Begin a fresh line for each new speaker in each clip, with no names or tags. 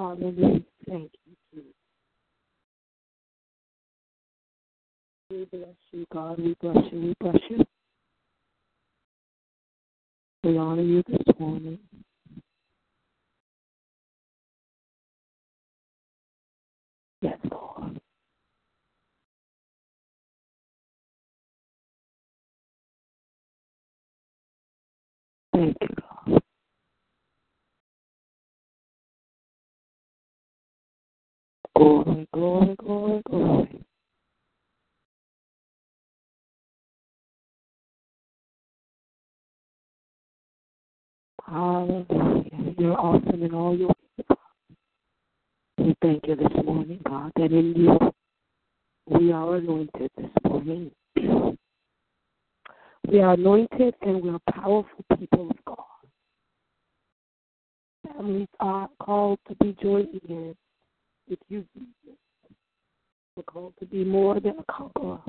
Hallelujah. Thank you, Jesus. We bless you, God. We bless you. We bless you. We honor you this morning. Yes, Lord. Thank you. Glory, glory, glory, glory. Hallelujah. You're awesome in all your ways. We thank you this morning, God, that in you we are anointed this morning. we are anointed and we are powerful people of God. Families are called to be joint in with you, Jesus. We're called to be more than a conqueror.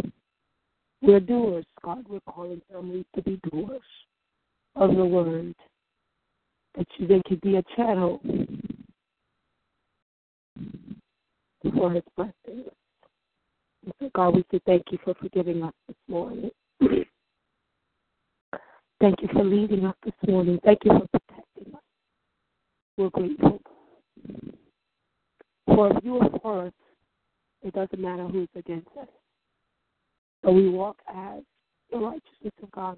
We're doers, God. We're calling families to be doers of the word. That you, they could be a channel for his blessings. And so, God, we say thank you for forgiving us this morning. thank you for leading us this morning. Thank you for protecting us. We're grateful. For if you are for us, it doesn't matter who's against us. So we walk as the righteousness of God.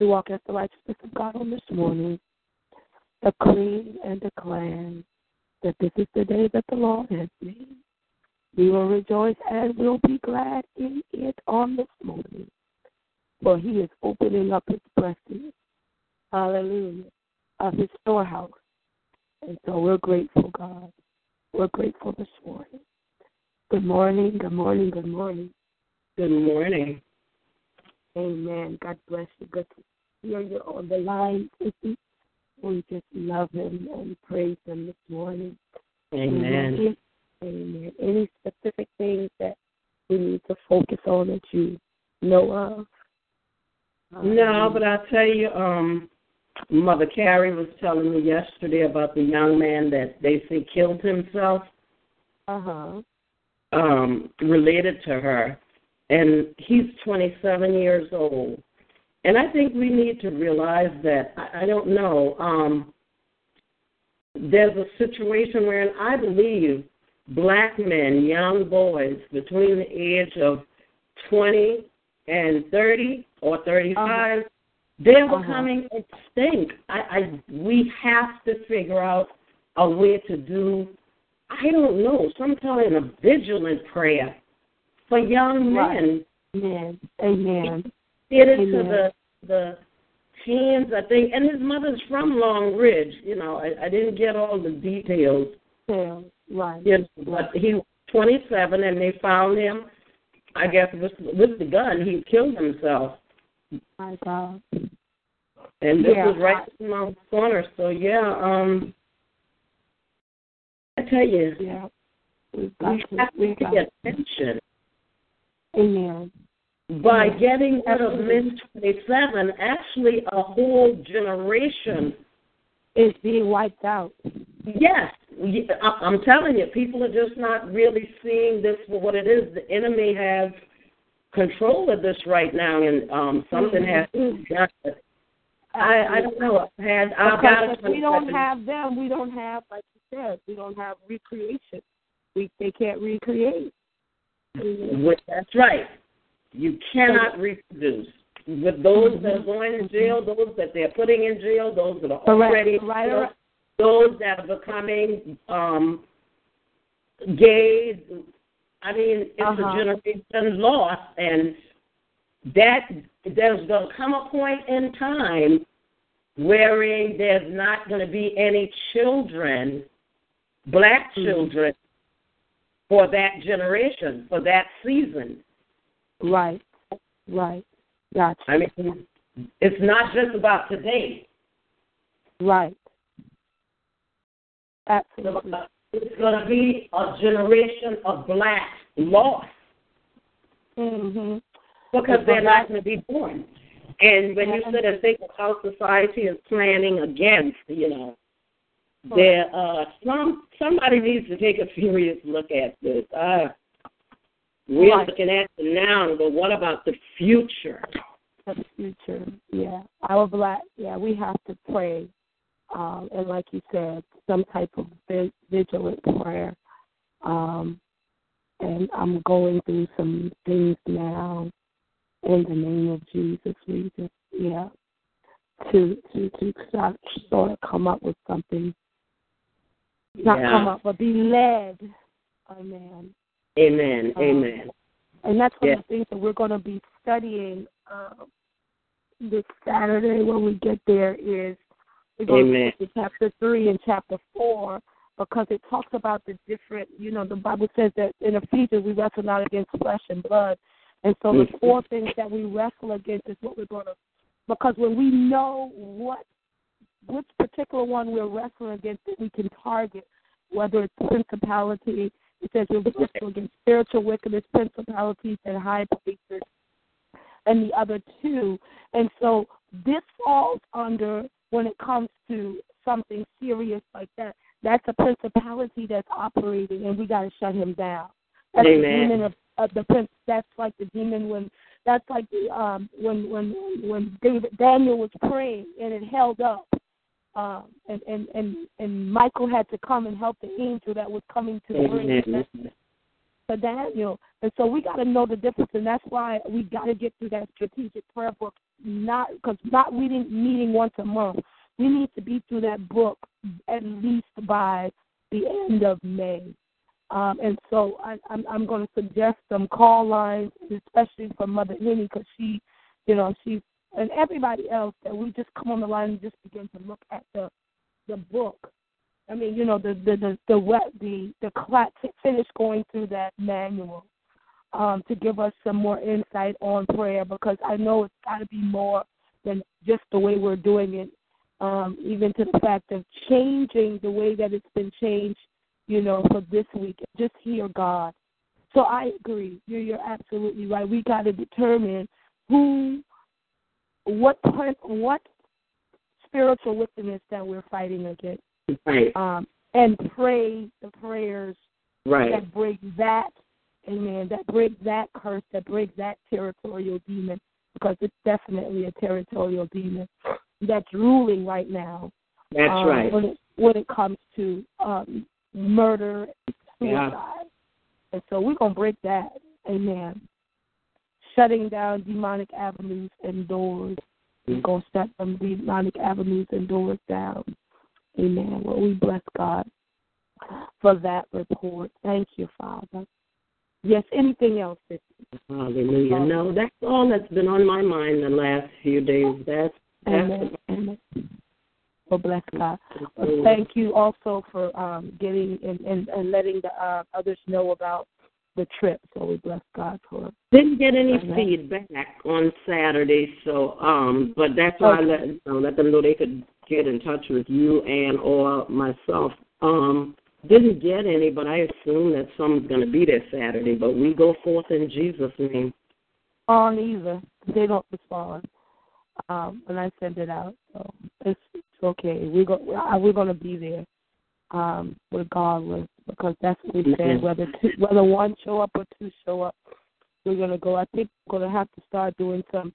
we walk as the righteousness of God on this morning, The decreeing and the declaring that this is the day that the Lord has made. We will rejoice and will be glad in it on this morning. For he is opening up his blessings. Hallelujah. Of his storehouse. And so we're grateful, God. We're grateful this morning. Good morning, good morning, good morning.
Good morning.
Amen. God bless you. Good to hear you on the line. We just love him and praise him this morning.
Amen.
Amen. Any specific things that we need to focus on that you know of?
No, but I'll tell you, um, Mother Carrie was telling me yesterday about the young man that they say killed himself.
Uh huh.
Um, related to her, and he's 27 years old. And I think we need to realize that I, I don't know. Um, there's a situation where I believe black men, young boys between the age of 20 and 30 or 35, uh-huh. They're
Uh-huh.
becoming extinct. I, I we have to figure out a way to do. I don't know, some kind of vigilant prayer for young men.
Amen. Amen.
Get it to the the teens, I think, and his mother's from Long Ridge. You know, I, I didn't get all the details.
Yeah, right.
You know, but he was 27, and they found him. I guess with with the gun, he killed himself,
My God.
And this
Yeah,
was right in my corner. So yeah, um, I tell you,
Yeah. We've
we
to,
have to
we've got
pay attention.
Amen.
By
Yeah,
getting rid of. Miss 27, actually a whole generation
is being wiped out.
Yes, I'm telling you, people are just not really seeing this for what it is. The enemy has control of this right now, and um, something has to be done. But I, I don't know. I've had I've got
Because if we don't have them, we don't have, like you said, we don't have recreation. We they can't recreate.
With, that's right. You cannot reproduce. With those that are going in jail, those that they're putting in jail, those that are already
right, right.
those that are becoming um gay. I mean, it's
Uh-huh.
a generation lost, and that there's going to come a point in time wherein there's not going to be any children, black
Mm-hmm.
children, for that generation, for that season.
Right. Right. Gotcha.
I mean, it's not just about today.
Right. Absolutely.
It's going to be a generation of black lost
Mhm.
Because they're not going to be born. And when you sit and think of how society is planning against, you know, there uh some somebody needs to take a serious look at this. Uh we're
Right.
looking at the now, but what about the future?
The future. Yeah. Our black yeah, we have to pray. Um, and like you said, some type of vi- vigilant prayer. Um, and I'm going through some things now in the name of Jesus. We just yeah. To to to start, sort of come up with something. Not
Yeah.
come up, but be led. Amen.
Amen.
Um,
Amen.
And that's one
Yeah.
of the things that we're going to be studying um, this Saturday when we get there is we're going
Amen.
to chapter 3 and chapter 4 because it talks about the different, you know, the Bible says that in Ephesians we wrestle not against flesh and blood. And so the
Mhm.
four things that we wrestle against is what we're going to, because when we know what, which particular one we're wrestling against that we can target, whether it's principality, it says we're wrestling against spiritual wickedness, principalities, and high places, and the other two. And so this falls under when it comes to something serious like that. That's a principality that's operating, and we got to shut him down. That's the demon of, of the prince. That's like the demon when that's like the um when when when David Daniel was praying and it held up. Um, and, and, and, and Michael had to come and help the angel that was coming to bring the message for Daniel. And so we got to know the difference, and that's why we got to get through that strategic prayer book. Not because not reading meeting once a month. We need to be through that book at least by the end of May. Um, and so I, I'm, I'm going to suggest some call lines, especially for Mother Henny, because she, you know, she and everybody else that we just come on the line and just begin to look at the the book. I mean, you know, the the the the the the class finish going through that manual um, to give us some more insight on prayer because I know it's got to be more than just the way we're doing it. Um, even to the fact of changing the way that it's been changed, you know, for this week. Just hear God. So I agree. You're you're absolutely right. We got to determine who, what part, what spiritual wickedness that we're fighting against
Right.
um, and pray the prayers
Right.
that break that, amen, that break that curse, that break that territorial demon, because it's definitely a territorial demon that's ruling right now.
That's
um,
right.
When it, when it comes to um, murder,
Yeah.
suicide. And so we're going to break that, amen. Shutting down demonic avenues and doors. We're mm. going to shut them demonic avenues and doors down. Amen. Well, we bless God for that report. Thank you, Father. Yes, anything else?
Hallelujah. No, that's all that's been on my mind the last few days. That's that's
Amen. Amen. Well, bless God. Thank you also for um, getting and, and, and letting the uh, others know about the trip. So we bless God for it.
Didn't get any
Okay.
feedback on Saturday, so um, but that's why I let you know, let them know they could get in touch with you and or myself. Um, didn't get any, but I assume that someone's going to be there Saturday. But we go forth in Jesus' name.
on either. They don't respond um, when I send it out. So it's, it's okay. We're go, uh, we're going to be there um, regardless because that's what we said.
Mhm.
Whether two, whether one show up or two show up, we're going to go. I think we're going to have to start doing some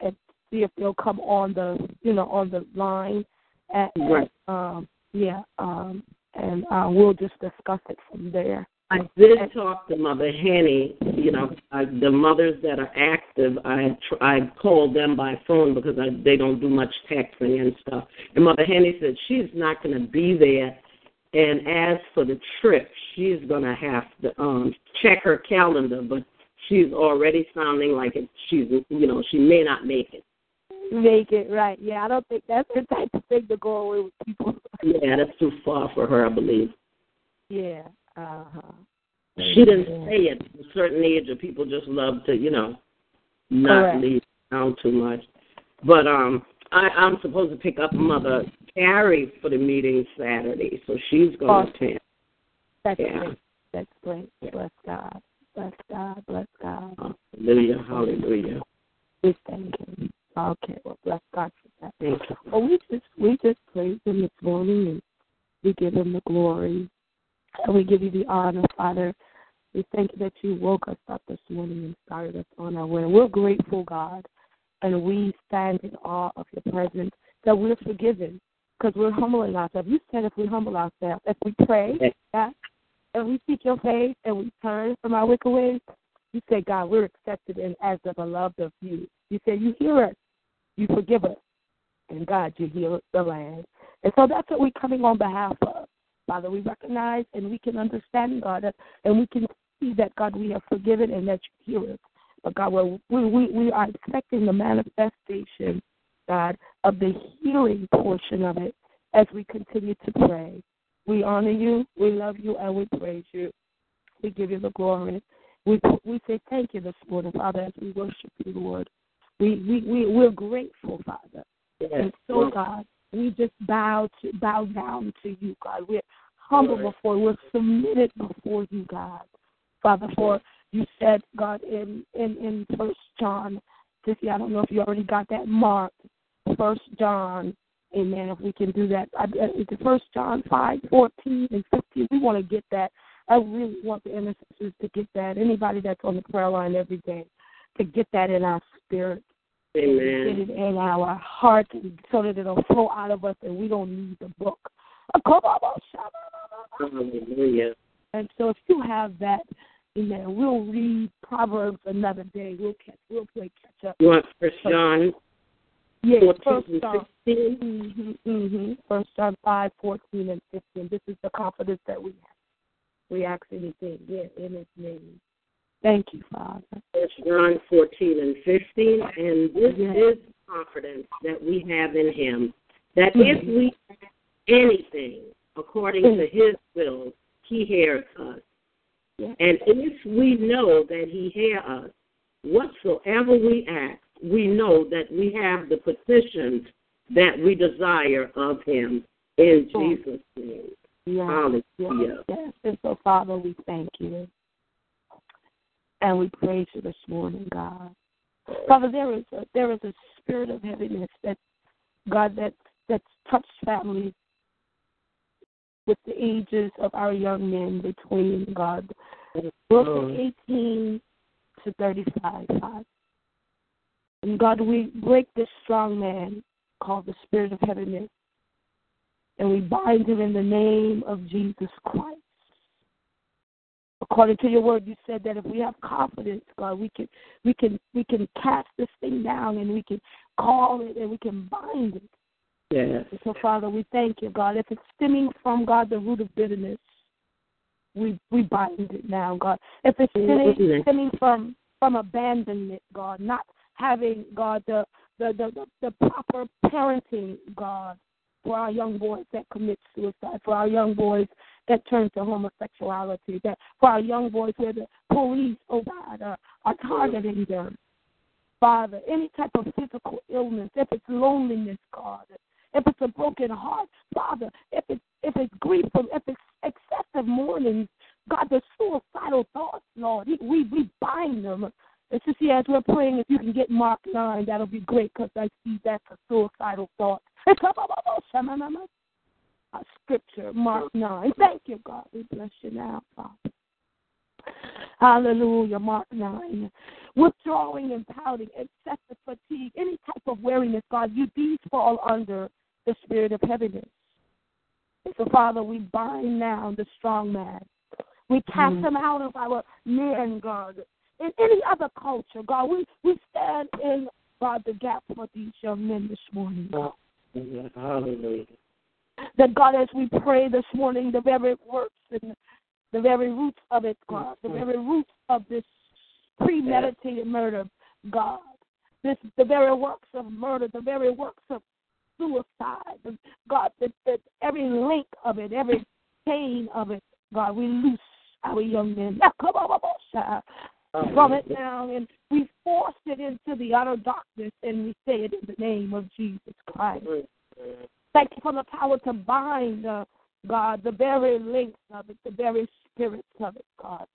and see if they'll come on the you know on the line at,
Right.
um yeah um and uh, we'll just discuss it from there.
I did talk to Mother Henny you know, I, the mothers that are active, I tr- I call them by phone because I, they don't do much texting and stuff. And Mother Henny said she's not going to be there. And as for the trip, she's going to have to um check her calendar, but she's already sounding like it, she's, you know, she may not make it.
Make it right. Yeah, I don't think that's the type of thing to go away with people.
Yeah, that's too far for her, I believe.
yeah. Uh huh.
She didn't say it. At a certain age, of people just love to, you know, not
Correct.
leave town too much. But um, I, I'm supposed to pick up Mother Carrie for the meeting Saturday, so she's going
Awesome.
to attend.
That's
Yeah.
great. That's great. Bless God. Bless God. Bless God.
Hallelujah, hallelujah.
We thank Him. Okay. Well, bless God for that.
Thank you.
Well, we just we just praise Him this morning and we give Him the glory and we give you the honor, Father. We thank you that you woke us up this morning and started us on our way. We're grateful, God, and we stand in awe of your presence that we're forgiven because we're humbling ourselves. You said if we humble ourselves, if we pray. God, and we seek your face and we turn from our wicked ways, you say, God, we're accepted and as the beloved of you. You say you hear us, you forgive us, and God, you heal the land. And so that's what we're coming on behalf of. Father, we recognize and we can understand, God, and we can see that, God, we have forgiven and that you hear us. But, God, we, we, we are expecting the manifestation, God, of the healing portion of it as we continue to pray. We honor you, we love you, and we praise you. We give you the glory. We we say thank you this morning, Father, as we worship you, Lord. We we, we we're grateful, Father.
Yes.
And so, God, we just bow to bow down to you, God. We're humble before, we're submitted before you, God. Father, for you said, God, in in in First John, Sissy, I don't know if you already got that marked. First John, Amen. If we can do that, I, it's First John five fourteen and fifteen. We want to get that. I really want the intercessors to get that. Anybody that's on the prayer line every day, to get that in our spirit
Amen.
it in our heart so that it'll flow out of us and we don't need the book.
Hallelujah.
And so if you have that, amen, we'll read Proverbs another day. We'll catch we'll play catch up.
You want First John
Yeah,
14
first John
16?
mm-hmm, mm-hmm. First John five, fourteen and fifteen. This is the confidence that we have. We ask anything, yeah, in his name. Thank you, Father.
First John 14 and 15, and this
Yes.
is confidence that we have in Him, that if mm-hmm. we ask anything according to mm. His will, He hears us.
Yes.
And if we know that He hears us, whatsoever we ask, we know that we have the petitions that we desire of Him in Jesus' name.
Yes,
Hallelujah.
yes, yes. And so, Father, we thank you. And we praise you this morning, God. Father, there is a there is a spirit of heaviness that God that that's touched families with the ages of our young men between God. Roughly eighteen to thirty five, God. And God, we break this strong man called the spirit of heaviness and we bind him in the name of Jesus Christ. According to your word, you said that if we have confidence, God, we can we can we can cast this thing down and we can call it and we can bind it.
Yes.
And so, Father, we thank you, God. If it's stemming from God, the root of bitterness, we we bind it now, God. If it's mm-hmm.
stemming,
stemming from from abandonment, God, not having God the the the, the, the proper parenting, God, for our young boys that commit suicide, for our young boys that turn to homosexuality, that for our young boys where the police, oh God, are, are targeting them. Father, any type of physical illness, if it's loneliness, God, if it's a broken heart, Father, if it's if it's grief, if it's excessive mourning, God, the suicidal thoughts, Lord, we we bind them. And see, as we're praying, if you can get Mark 9, that'll be great because I see that's a suicidal thought. Our scripture, Mark 9. Thank you, God. We bless you now, Father. Hallelujah, Mark 9. Withdrawing and pouting, excessive fatigue, any type of weariness, God, you these fall under the spirit of heaviness. And so, Father, we bind now the strong man. We cast mm. him out of our men, God. in any other culture, God. We we stand in God the gap for these young men this morning. God.
Hallelujah.
That God, as we pray this morning, the very works and the very roots of it, God, the very roots of this premeditated murder, God, this the very works of murder, the very works of suicide, God, that, that every link of it, every chain of it, God, we loose our young men from it now, and we force it into the utter darkness, and we say it in the name of Jesus Christ. Thank you for the power to bind, uh, God, the very links of it, the very spirits of it, God.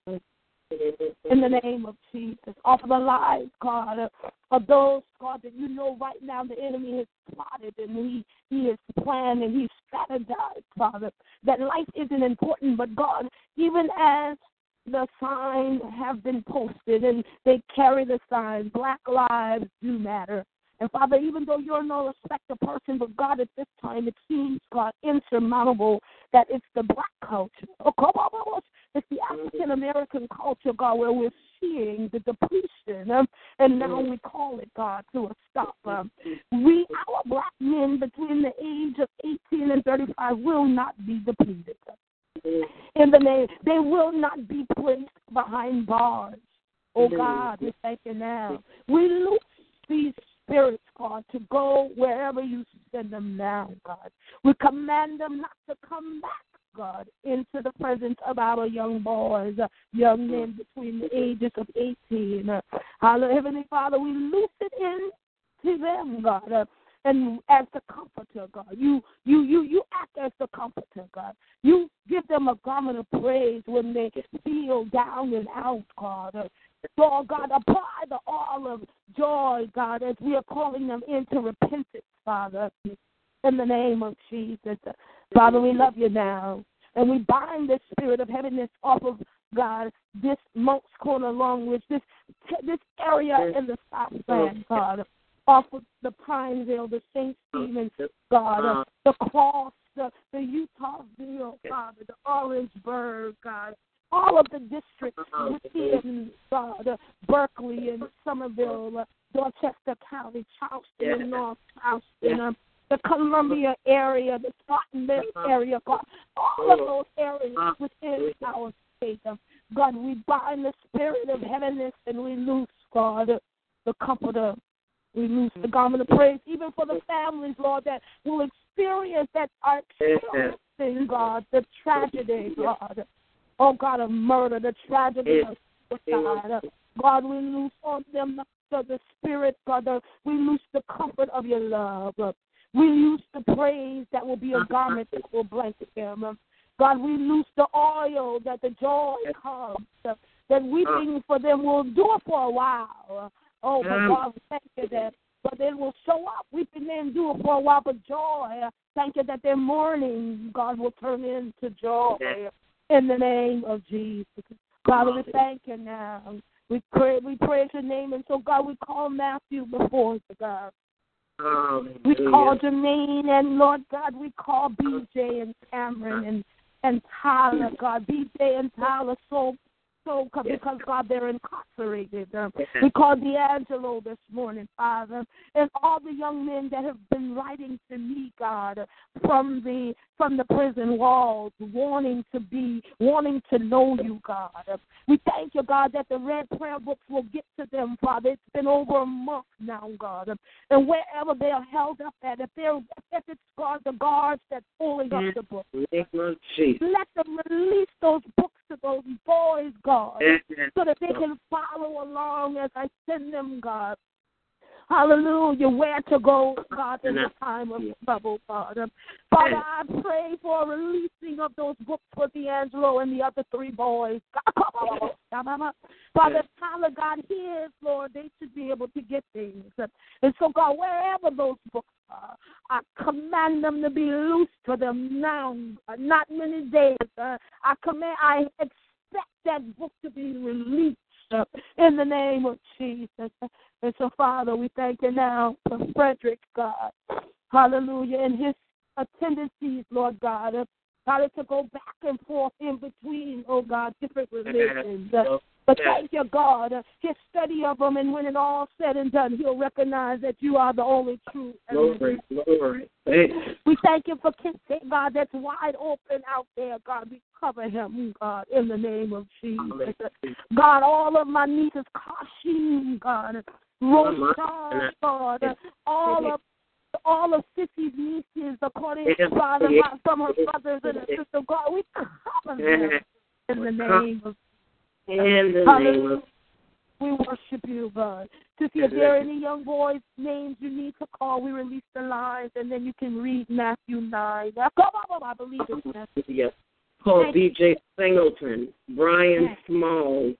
In the name of Jesus, offer the lives, God, uh, of those, God, that you know right now the enemy has plotted and he, he has planned and he's strategized, Father. That life isn't important, but God, even as the signs have been posted and they carry the sign, Black Lives Do Matter. And Father, even though you're no respecter person, but God, at this time, it seems, God, insurmountable that it's the black culture. It's the African American culture, God, where we're seeing the depletion, um, and now we call it, God, to a stop. Um, we, our black men between the age of 18 and 35, will not be depleted. In the name, they will not be placed behind bars. Oh God, we thank you now. We loose these spirits, God, to go wherever you send them now, God. We command them not to come back, God, into the presence of our young boys, uh, young men between the ages of 18. Uh, Hallelujah. Heavenly Father, we loose it into them, God. And as the comforter, God. You you you you act as the comforter, God. You give them a garment of praise when they feel down and out, God. Lord God, apply the oil of joy, God, as we are calling them into repentance, Father, in the name of Jesus. Father, we love you now. And we bind the spirit of heaviness off of God, this Moncks Corner along Ridge, this this area in the Southland, God, off of the Pineville, the St. Stephen's, God, uh, the Cross, the, the Eutawville, Father, the Orangeburg, God, all of the districts within God, uh, Berkeley and Summerville, uh, Dorchester County, Charleston and North Charleston, um, the Columbia area, the Spartanville area, God, all of those areas within our state. Um, God, we bind the spirit of heaviness and we loose, God, the comforter. We lose the mm-hmm. garment of praise, even for the families, Lord, that will experience that are experiencing, God, the tragedy, God. Oh, God, of murder, the tragedy of suicide. God, we lose on them the, the spirit, God. The, we lose the comfort of your love. We lose the praise that will be a uh-huh. garment that will blanket them. God, we lose the oil that the joy comes. That weeping uh-huh. for them will do it for a while. Oh, but um, God, thank you that, but they will show up. Weeping may endure for a while, but joy. Uh, thank you that their mourning, God, will turn into joy in the name of Jesus. Father, we thank you now. We pray, we praise your name, and so God, we call Matthew before you, God. We call Jermaine, and Lord God, we call BJ and Cameron and and Tyler, God, BJ and Tyler, so so because God they're incarcerated. Um, we call D'Angelo this morning, Father, and all the young men that have been writing to me, God, from the from the prison walls, wanting to be, wanting to know you, God. We thank you, God, that the red prayer books will get to them, Father. It's been over a month now, God, and wherever they are held up at, if they're if it's God, the guards that's pulling up the books, let them release those books those boys, God, so that they can follow along as I send them, God. Hallelujah. Where to go, God, in the time of trouble, Father. Father, I pray for a releasing of those books for D'Angelo and the other three boys. Father, Tyler, God hears, Lord, they should be able to get things. And so, God, wherever those books are, I command them to be loose for them now. Not many days. Uh, I command, I expect that book to be released uh, in the name of Jesus. And so, Father, we thank you now for Frederick, God. Hallelujah. And his tendencies, Lord God. Uh, God, to go back and forth in between, oh God, different religions. But thank you, God. His study of them, and when it all said and done, he'll recognize that you are the only true.
Glory, glory.
We thank you for Kinsey, God, that's wide open out there, God. We cover him, God, in the name of Jesus. God, all of my nieces, Kashim, God, Roshan, God, all of all of Sissy's nieces, according to Father, of her brothers and her sister, God, we cover them in the name of
In the name of
We worship you, God. To see if there are any young boys' names you need to call, we release the lines, and then you can read Matthew 9. Now, come on, I believe it's Matthew.
Yes. Call
Thank
B.J. Singleton, Brian
Yes.
Small,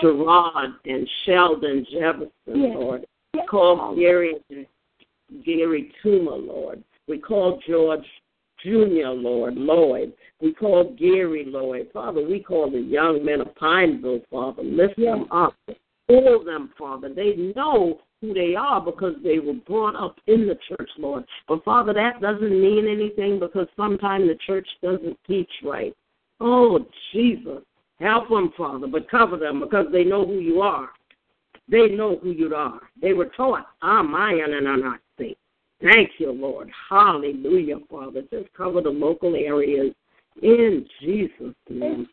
Sherrod, and Sheldon Jefferson,
Yes.
Lord.
Yes.
Call Gary Gary Tuma, Lord. We call George Jr., Lord, Lloyd. We call Gary Lloyd. Father, we call the young men of Pineville, Father. Lift them up. All them, Father. They know who they are because they were brought up in the church, Lord. But Father, that doesn't mean anything because sometimes the church doesn't teach right. Oh, Jesus. Help them, Father, but cover them because they know who you are. They know who you are. They were taught, I'm Mayan and I'm not safe. Thank you, Lord. Hallelujah, Father. Just cover the local areas in Jesus' name.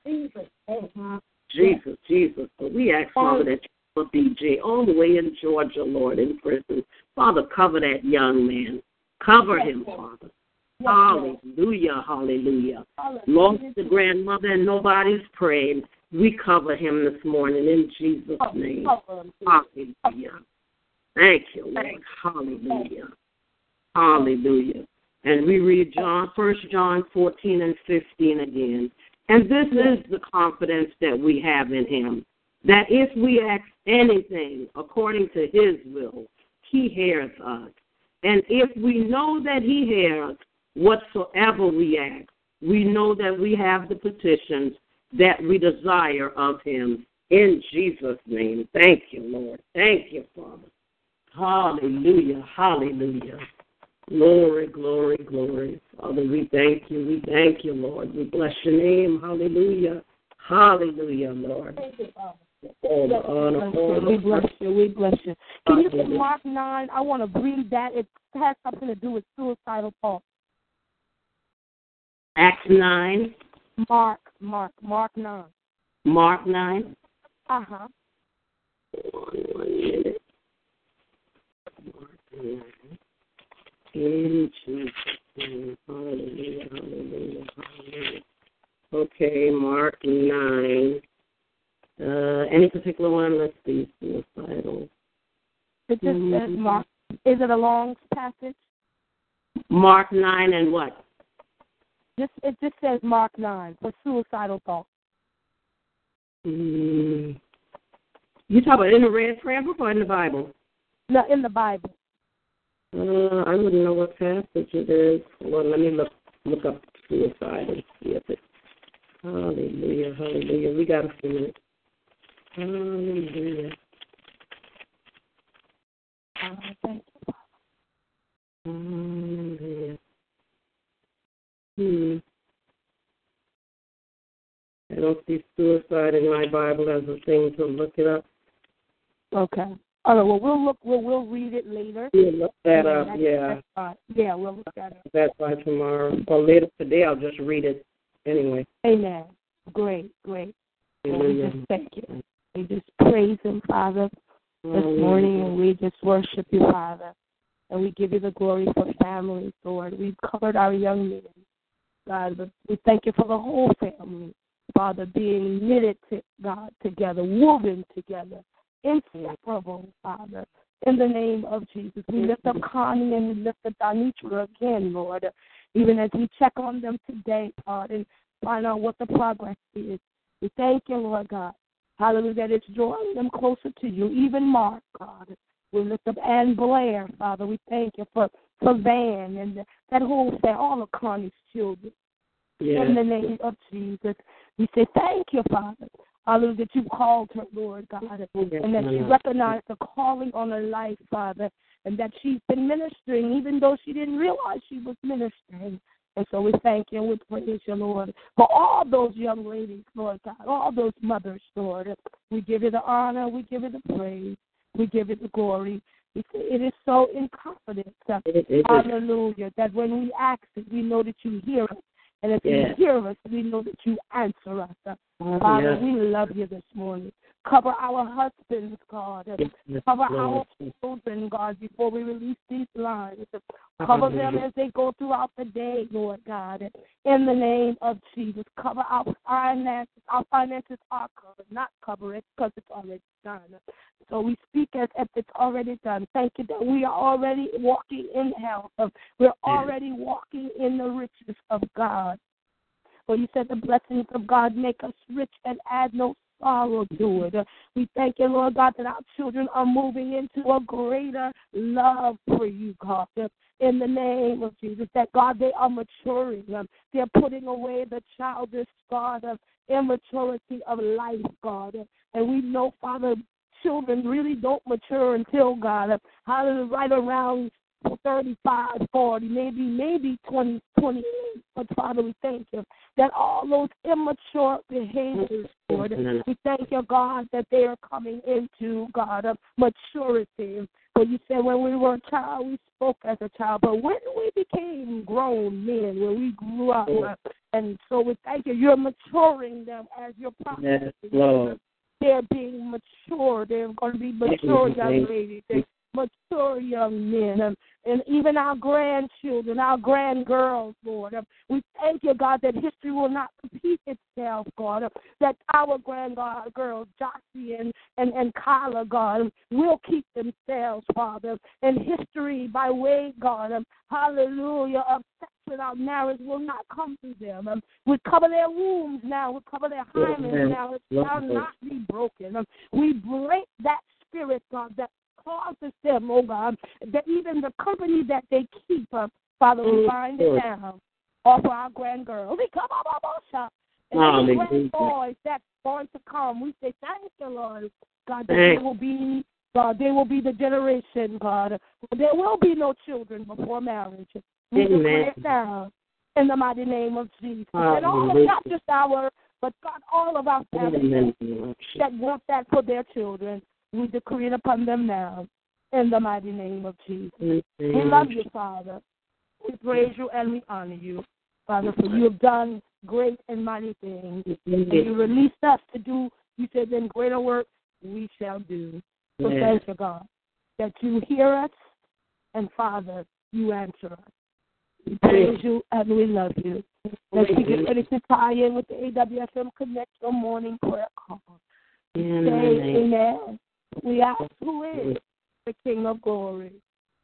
Jesus, Jesus. But we ask, Father, that you cover BJ all the way in Georgia, Lord, in prison. Father, cover that young man. Cover him, Father. Hallelujah, hallelujah. Lost the grandmother and nobody's praying. We cover him this morning in Jesus' name. Hallelujah. Thank you, Lord. Hallelujah. Hallelujah. And we read John first John fourteen and fifteen again. And this is the confidence that we have in him. That if we ask anything according to his will, he hears us. And if we know that he hears whatsoever we ask, we know that we have the petitions that we desire of him. In Jesus' name. Thank you, Lord. Thank you, Father. Hallelujah. Hallelujah. Glory, glory, glory. Father, we thank you. We thank you, Lord. We bless your name. Hallelujah. Hallelujah, Lord. All the honor, all
We bless you. We bless you. Can you get Mark 9? I want to read that. It has something to do with suicidal thoughts.
Acts 9,
Mark, Mark, Mark 9.
Mark 9.
Uh huh.
One, one minute. Mark 9. In Jesus' name. Hallelujah, hallelujah, hallelujah. Okay, Mark 9. Uh, any particular one? Let's see. Suicidal.
It just says
Mhm.
Mark. Is it a long passage?
Mark 9 and what?
Just it just says Mark 9 for suicidal thoughts.
Mm. You talk about in the red prayer book or in the Bible?
No, in the Bible.
Uh, I wouldn't know what passage it is. Well, let me look look up suicide and see if it. Hallelujah, hallelujah. We got a few minutes. Hallelujah, hallelujah. Hmm. I don't see suicide in my Bible as a thing to look it up.
Okay. All right. Well, we'll look. We'll we'll read it later.
Yeah, look that
Yeah,
up.
that's-
Yeah,
That's fine. Yeah, we'll look that up.
that's by tomorrow or later today. I'll just read it anyway.
Amen. Great, great. Well, we just thank you. We just praise Him, Father, this morning, and we just worship you, Father. And we give you the glory for families, Lord. We've covered our young men, God, but we thank you for the whole family, Father, being knitted, to, God, together, woven together, inseparable, Father. In the name of Jesus, we lift up mm-hmm. Connie and we lift up Donitra again, Lord, even as we check on them today, God, and find out what the progress is. We thank you, Lord God. Hallelujah, that it's drawing them closer to you, even Mark, God. We lift up Ann Blair, Father. We thank you for, for Van and that whole family, all of Connie's children.
Yeah.
In the name of Jesus, we say thank you, Father. Hallelujah, that you called her, Lord God, and that she recognized the calling on her life, Father, and that she's been ministering even though she didn't realize she was ministering. And so we thank you and we praise you, Lord, for all those young ladies, Lord God, all those mothers, Lord. We give you the honor, we give you the praise, we give you the glory. It is so in confidence, uh, hallelujah, that when we ask it, we know that you hear us. And if you hear us, we know that you answer us. Father,
Yeah.
we love you this morning. Cover our husbands, God.
Yes,
Cover
Lord.
our children, God, before we release these lines. Cover them as they go throughout the day, Lord God. In the name of Jesus. Cover our finances. Our finances are covered, not cover it because it's already done. So we speak as if it's already done. Thank you that we are already walking in health. We're already walking in the riches of God. For you said the blessings of God make us rich and add no sorrow to it. We thank you, Lord God, that our children are moving into a greater love for you, God. In the name of Jesus, that God, they are maturing. They're putting away the childish, God, of immaturity of life, God. And we know, Father, children really don't mature until God, hallelujah, right around 35, 40, maybe, maybe 20, 28. But Father, we thank you that all those immature behaviors, Lord, we thank you, God, that they are coming into, God, of maturity. But you said when we were a child, we spoke as a child. But when we became grown men, when we grew up, uh, and so we thank you, you're maturing them as your prophets.
Yes, Lord.
They're being mature. They're going to be mature young ladies. They're mature young men. Um, and even our grandchildren, our grandgirls, Lord. Um, we thank you, God, that history will not repeat itself, God. Um, that our grandgirls, Jossie and, and, and Kyla, God, will keep themselves, Father. And history by way, God, um, hallelujah, of sex without marriage will not come to them. Um, we cover their wombs now. We cover their hymens now. It shall not be broken. Um, we break that spirit, God, that causes them, oh God, that even the company that they keep, uh, Father, we
Mm,
bind it down off of our grandgirls. We come up, up. And
Hallelujah.
grand boys that's going to come, we say thank you, Lord. God, that they will be, God, they will be the generation, God. There will be no children before marriage. We
Amen.
declare it now in the mighty name of Jesus. And all of not just our, but God, all of our families
Amen,
that want that for their children. We decree it upon them now in the mighty name of Jesus. We love you, Father. We praise you and we honor you, Father, for you have done great and mighty things. And you released us to do, you said, then greater work we shall do. So
Yes.
thank you, God, that you hear us and, Father, you answer us. We praise you and we love you. As we get ready to tie in with the AWFM Connect your morning prayer call. Say amen. We ask who is the King of glory.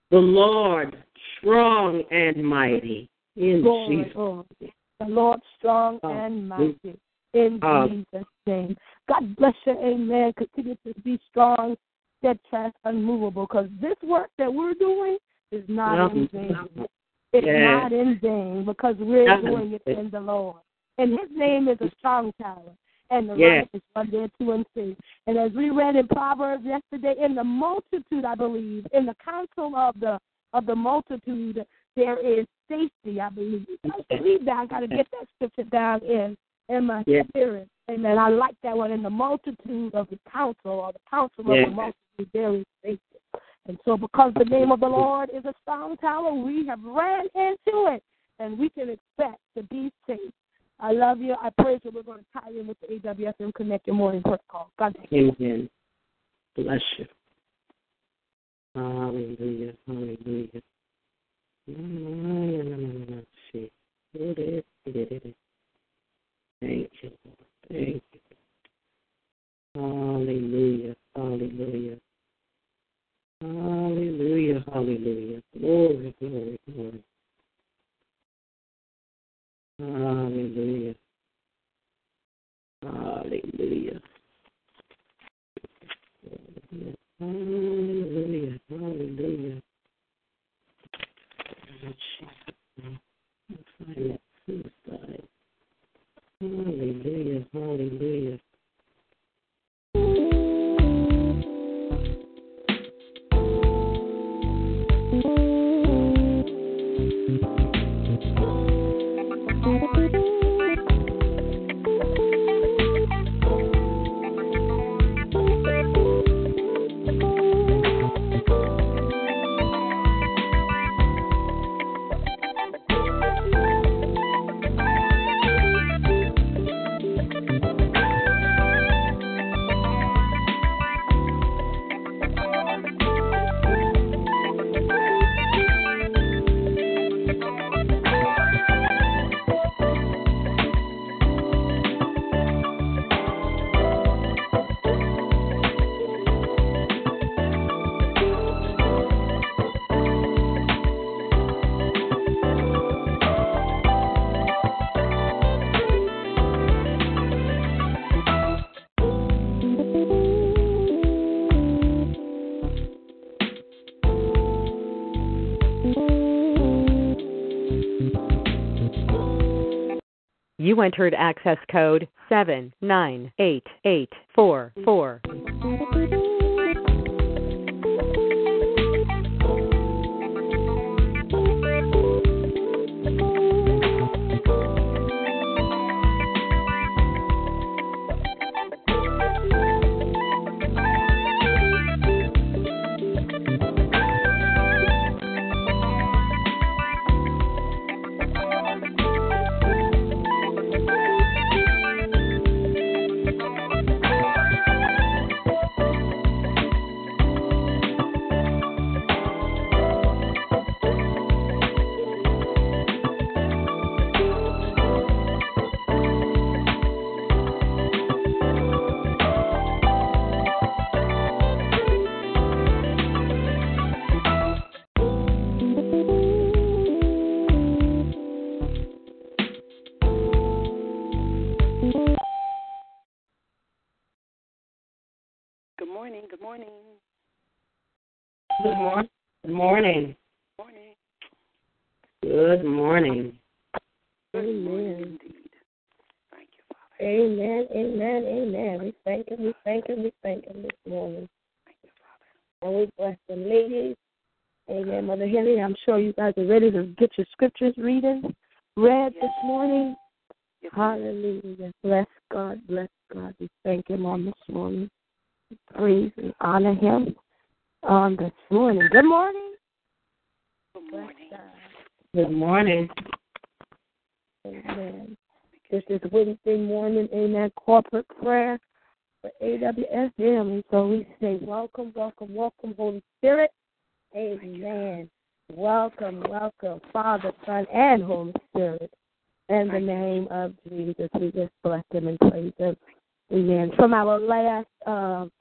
The Lord, strong and mighty. In
Glory,
Jesus.
The Lord strong
Oh,
and mighty. In
Oh.
Jesus' name. God bless you. Amen. Continue to be strong, steadfast, unmovable. Because this work that we're doing is not in vain. It's
Yes.
not in vain because we're doing it in the Lord. And his name is a strong tower. And the
Yes.
righteous run there to and see. And as we read in Proverbs yesterday, in the multitude, I believe, in the council of the of the multitude, there is safety, I believe. I believe that I gotta get that scripture down in in my
Yeah.
spirit. Amen. I like that one. In the multitude of the council or the council
Yeah.
of the multitude, there is safety. And so, because the name of the Lord is a strong tower, we have ran into it, and we can expect to be safe. I love you. I praise you. We're going to tie in with the AWFM Connect Your Morning Call. God bless you.
Amen. Bless you. Hallelujah. Hallelujah. Thank you. Thank you. Hallelujah. Hallelujah. Hallelujah. Hallelujah. Glory, glory, glory. Hallelujah. Hallelujah. Hallelujah. Hallelujah. Find that. Hallelujah. Hallelujah.
You entered access code 798844.
Good morning. Good morning.
Good morning. Good morning.
Good morning.
Good morning.
Amen. Amen, amen, amen. We thank him, we thank him, we thank him this morning. Thank you, Father. And we bless the ladies. Amen, Mother Henry. I'm sure you guys are ready to get your scriptures reading read this morning. Hallelujah. Bless God, bless God. We thank him on this morning. Praise and honor him on this morning. Good morning.
Good morning.
Good morning.
Amen. This is Wednesday morning, amen, corporate prayer for AWS family. So we say, welcome, welcome, welcome, Holy Spirit. Amen. Welcome, welcome, Father, Son, and Holy Spirit. In the name of Jesus, we just bless him and praise him. Amen. From our last um,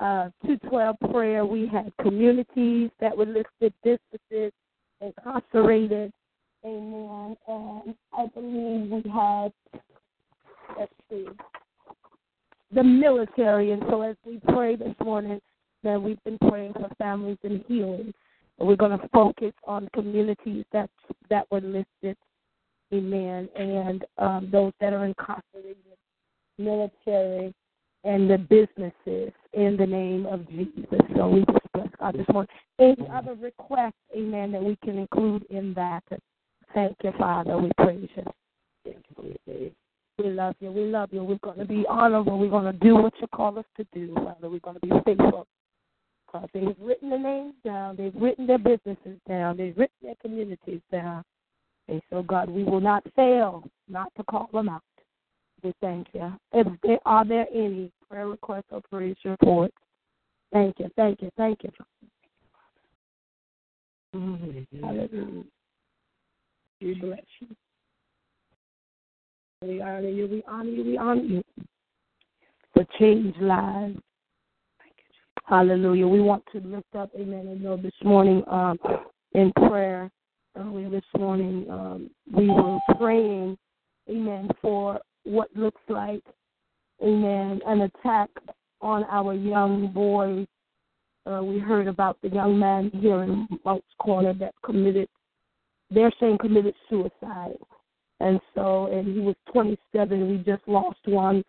uh, 212 prayer, we had communities that were listed, businesses, incarcerated. Amen. And I believe we had, let's see, the military. And so as we pray this morning, then we've been praying for families and healing. We're going to focus on communities that that were listed. Amen. And um, those that are incarcerated, military, and the businesses in the name of Jesus. So we just bless God this morning. Any other requests, amen, that we can include in that? Thank you, Father. We praise you. Thank you, We love you. We love you. We're going to be honorable. We're going to do what you call us to do, Father. We're going to be faithful. Because they've written the names down. They've written their businesses down. They've written their communities down. And so, God, we will not fail not to call them out. We thank you. If there are there any prayer requests or praise reports, thank you, thank you, thank you. Mm-hmm. Hallelujah. We bless you. We honor you, we honor you, we honor you. For change lives. Hallelujah. We want to lift up, amen, and know this morning um, in prayer, earlier this morning, um, we were praying, amen, for what looks like, amen, an attack on our young boys. Uh, we heard about the young man here in Moncks Corner that committed, they're saying committed suicide. And so, and he was 27. We just lost one.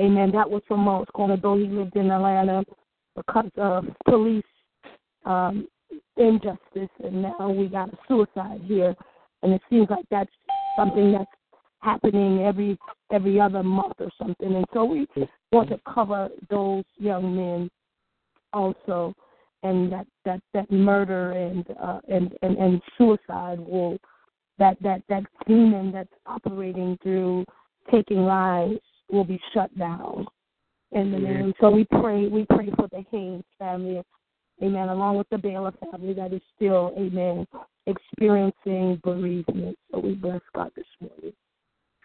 Amen. That was from Moncks Corner, though he lived in Atlanta because of police um, injustice. And now we got a suicide here. And it seems like that's something that's happening every every other month or something. And so we want to cover those young men also, and that that that murder and uh, and, and and suicide will that that that demon that's operating through taking lives will be shut down in the name. So we pray we pray for the Haynes family, amen, along with the Baylor family that is still, amen, experiencing bereavement. So we bless God this morning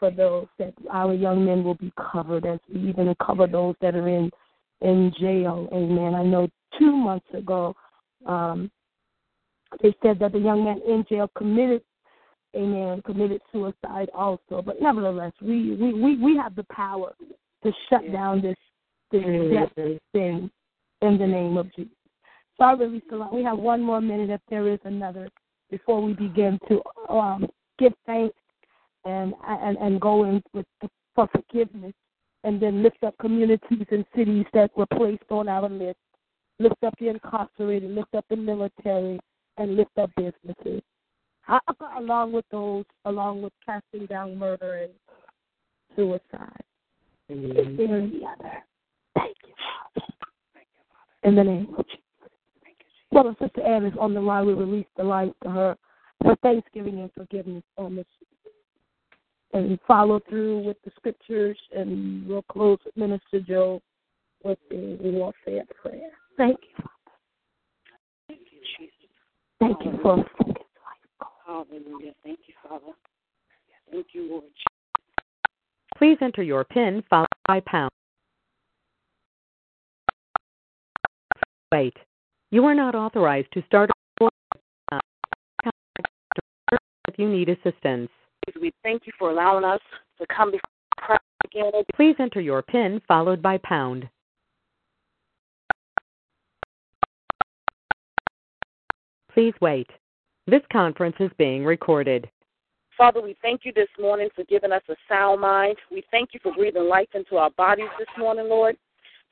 for those that our young men will be covered as we even cover those that are in in jail. Amen. I know two months ago, um, they said that the young man in jail committed, amen, committed suicide also. But nevertheless, we we we, we have the power to shut down this this death thing in the name of Jesus. So I release a lot. We have one more minute if there is another before we begin to um, give thanks and and and go in with for forgiveness, and then lift up communities and cities that were placed on our list. Lift up the incarcerated, lift up the military, and lift up businesses. I, along with those, along with casting down murder and suicide. Mm-hmm. Is there any other? Thank you, Father. In the name of Jesus. Well, Sister Ann is on the line. We release the light to her for thanksgiving and forgiveness on this. And follow through with the scriptures, and we'll close with Minister Joe with the warfare prayer. Thank you, Father.
Thank you, Jesus.
Thank you for a focused life.
Hallelujah. Thank you, Father. Thank you, Lord.
Please enter your PIN followed by pound. Wait. You are not authorized to start a if you need assistance.
We thank you for allowing us to come before again.
Please enter your PIN followed by pound. Please wait. This conference is being recorded.
Father, we thank you this morning for giving us a sound mind. We thank you for breathing life into our bodies this morning, Lord.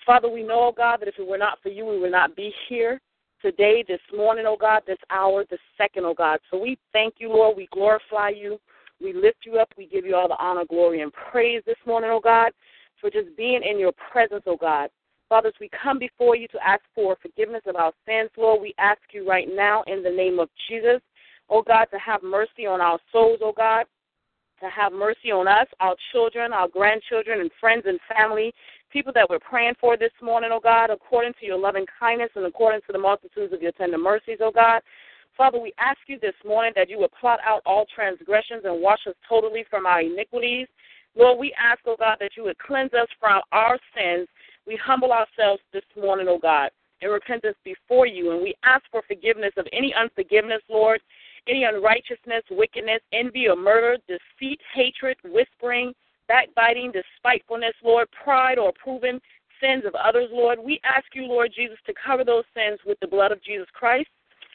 Father, we know, oh God, that if it were not for you, we would not be here today, this morning, oh God, this hour, this second, oh God. So we thank you, Lord. We glorify you. We lift you up. We give you all the honor, glory, and praise this morning, oh God, for just being in your presence, oh God. Fathers, we come before you to ask for forgiveness of our sins, Lord, we ask you right now in the name of Jesus, oh God, to have mercy on our souls, oh God, to have mercy on us, our children, our grandchildren, and friends and family, people that we're praying for this morning, oh God, according to your loving kindness and according to the multitudes of your tender mercies, oh God. Father, we ask you this morning that you would plot out all transgressions and wash us totally from our iniquities. Lord, we ask, oh God, that you would cleanse us from our sins. We humble ourselves this morning, oh God, in repentance before you, and we ask for forgiveness of any unforgiveness, Lord, any unrighteousness, wickedness, envy, or murder, deceit, hatred, whispering, backbiting, despitefulness, Lord, pride, or proven sins of others, Lord. We ask you, Lord Jesus, to cover those sins with the blood of Jesus Christ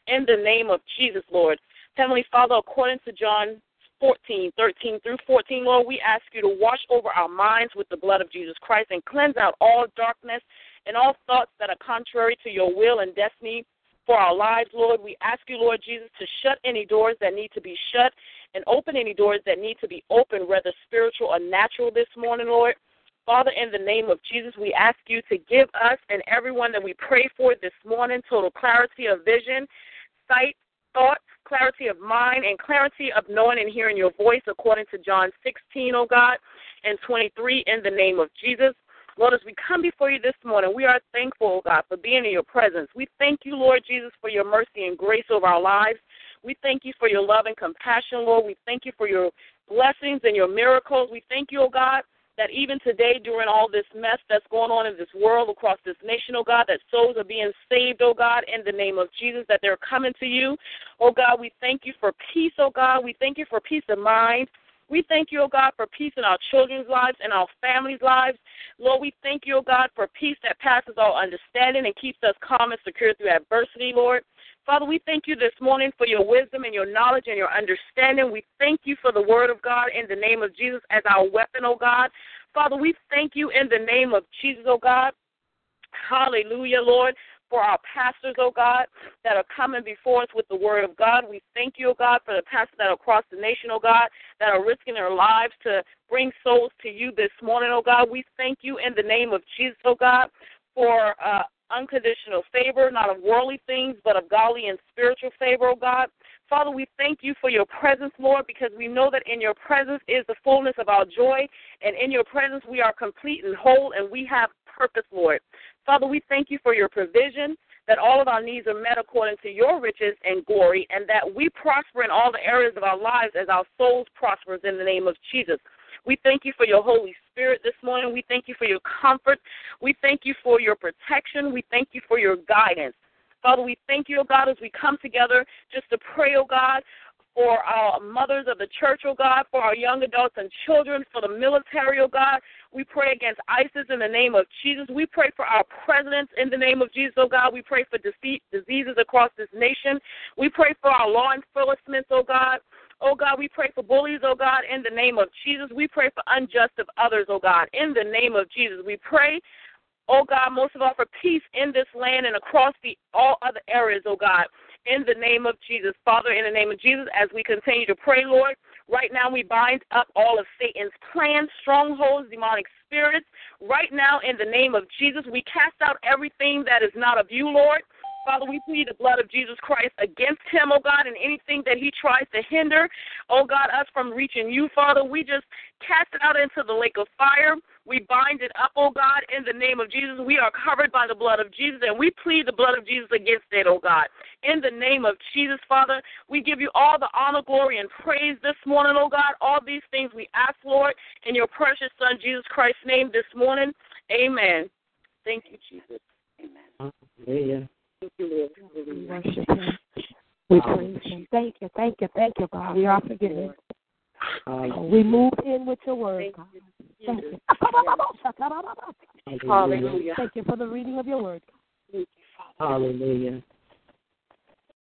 in the name of Jesus, Lord. Heavenly Father, according to John 14, 13 through 14, Lord, we ask you to wash over our minds with the blood of Jesus Christ and cleanse out all darkness and all thoughts that are contrary to your will and destiny for our lives, Lord. We ask you, Lord Jesus, to shut any doors that need to be shut and open any doors that need to be opened, whether spiritual or natural this morning, Lord. Father, in the name of Jesus, we ask you to give us and everyone that we pray for this morning total clarity of vision, sight, thoughts, clarity of mind, and clarity of knowing and hearing your voice, according to John 16, O God, and 23, in the name of Jesus. Lord, as we come before you this morning, we are thankful, oh God, for being in your presence. We thank you, Lord Jesus, for your mercy and grace over our lives. We thank you for your love and compassion, Lord. We thank you for your blessings and your miracles. We thank you, oh God, that even today, during all this mess that's going on in this world, across this nation, oh God, that souls are being saved, oh God, in the name of Jesus, that they're coming to you. Oh God, we thank you for peace, oh God. We thank you for peace of mind. We thank you, O God, for peace in our children's lives and our families' lives. Lord, we thank you, O God, for peace that passes all understanding and keeps us calm and secure through adversity, Lord. Father, we thank you this morning for your wisdom and your knowledge and your understanding. We thank you for the word of God in the name of Jesus as our weapon, O God. Father, we thank you in the name of Jesus, O God. Hallelujah, Lord for our pastors, oh God, that are coming before us with the word of God. We thank you, oh God, for the pastors that are across the nation, oh God, that are risking their lives to bring souls to you this morning, oh God. We thank you in the name of Jesus, oh God, for uh, unconditional favor, not of worldly things, but of godly and spiritual favor, oh God. Father, we thank you for your presence, Lord, because we know that in your presence is the fullness of our joy, and in your presence we are complete and whole, and we have purpose, Lord. Father, we thank you for your provision, that all of our needs are met according to your riches and glory, and that we prosper in all the areas of our lives as our souls prosper in the name of Jesus. We thank you for your Holy Spirit this morning. We thank you for your comfort. We thank you for your protection. We thank you for your guidance. Father, we thank you, O God, as we come together just to pray, O God, for our mothers of the church, oh God, for our young adults and children, for the military, oh God. We pray against ISIS in the name of Jesus. We pray for our presidents in the name of Jesus, oh God. We pray for diseases across this nation. We pray for our law enforcement, oh God. Oh God, we pray for bullies, oh God, in the name of Jesus. We pray for unjust of others, oh God, in the name of Jesus. We pray, oh God, most of all for peace in this land and across the all other areas, oh God, in the name of Jesus. Father, in the name of Jesus, as we continue to pray, Lord, right now we bind up all of Satan's plans, strongholds, demonic spirits. Right now, in the name of Jesus, we cast out everything that is not of you, Lord. Father, we plead the blood of Jesus Christ against him, oh God, and anything that he tries to hinder, oh God, us from reaching you, Father. We just cast it out into the lake of fire. We bind it up, oh God, in the name of Jesus. We are covered by the blood of Jesus, and we plead the blood of Jesus against it, oh God. In the name of Jesus, Father, we give you all the honor, glory, and praise this morning, oh God. All these things we ask, Lord, in your precious Son, Jesus Christ's name this morning. Amen. Thank you, Jesus. Amen.
Hallelujah.
Thank you, Lord.
We worship him. We praise him. Thank you, thank you, thank you, God. We are forgiven. We move in with your word, God. Thank you.
Hallelujah.
Thank you for the reading of your word.
Hallelujah.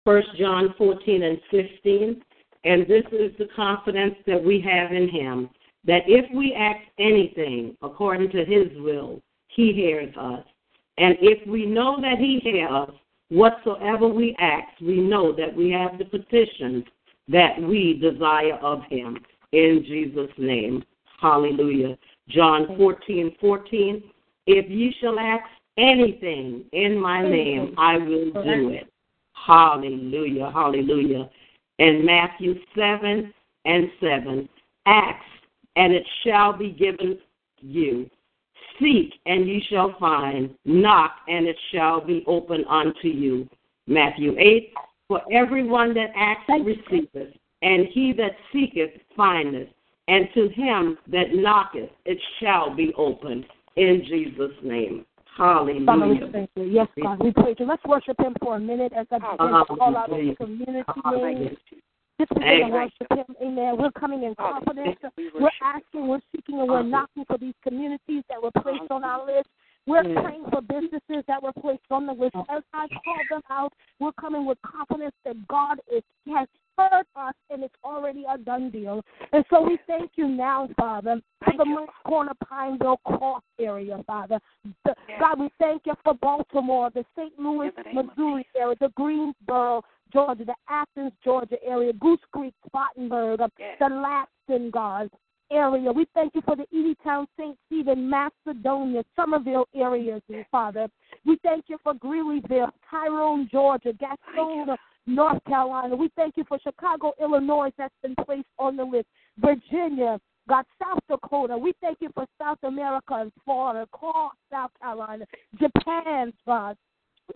First John 14 and 15. And this is the confidence that we have in him, that if we ask anything according to his will, he hears us. And if we know that he hears whatsoever we ask, we know that we have the petitions that we desire of him. In Jesus' name. Hallelujah. John 14, 14. If ye shall ask anything in my name, I will do it. Hallelujah. Hallelujah. And Matthew 7 and 7. Ask, and it shall be given you. Seek, and ye shall find. Knock, and it shall be open unto you. Matthew 8. For everyone that asketh receiveth, and he that seeketh findeth, and to him that knocketh it shall be opened. In Jesus' name. Hallelujah.
Father, we thank you. Yes, God, we praise you. Let's worship him for a minute as I begin to call out the community begin to worship him. Amen. We're coming in confidence. We're asking, we're seeking, and we're knocking for these communities that were placed on our list. We're praying for businesses that were placed on the list. As I call them out, we're coming with confidence that God is has heard us and it's already a done deal. And so we thank you now, Father, for the Moncks Corner Pineville Cross area, Father. The, God, we thank you for Baltimore, the St. Louis, Missouri area, the Greensboro, Georgia, the Athens, Georgia area, Goose Creek, Spartanburg, the Lapton, God area. We thank you for the Eadytown, St. Stephen, Macedonia, Summerville areas, Father. We thank you for Greeleyville, Tyrone, Georgia, Gastonia, North Carolina. We thank you for Chicago, Illinois, that's been placed on the list. Virginia, God, South Dakota. We thank you for South America and Florida, South Carolina, Japan, God.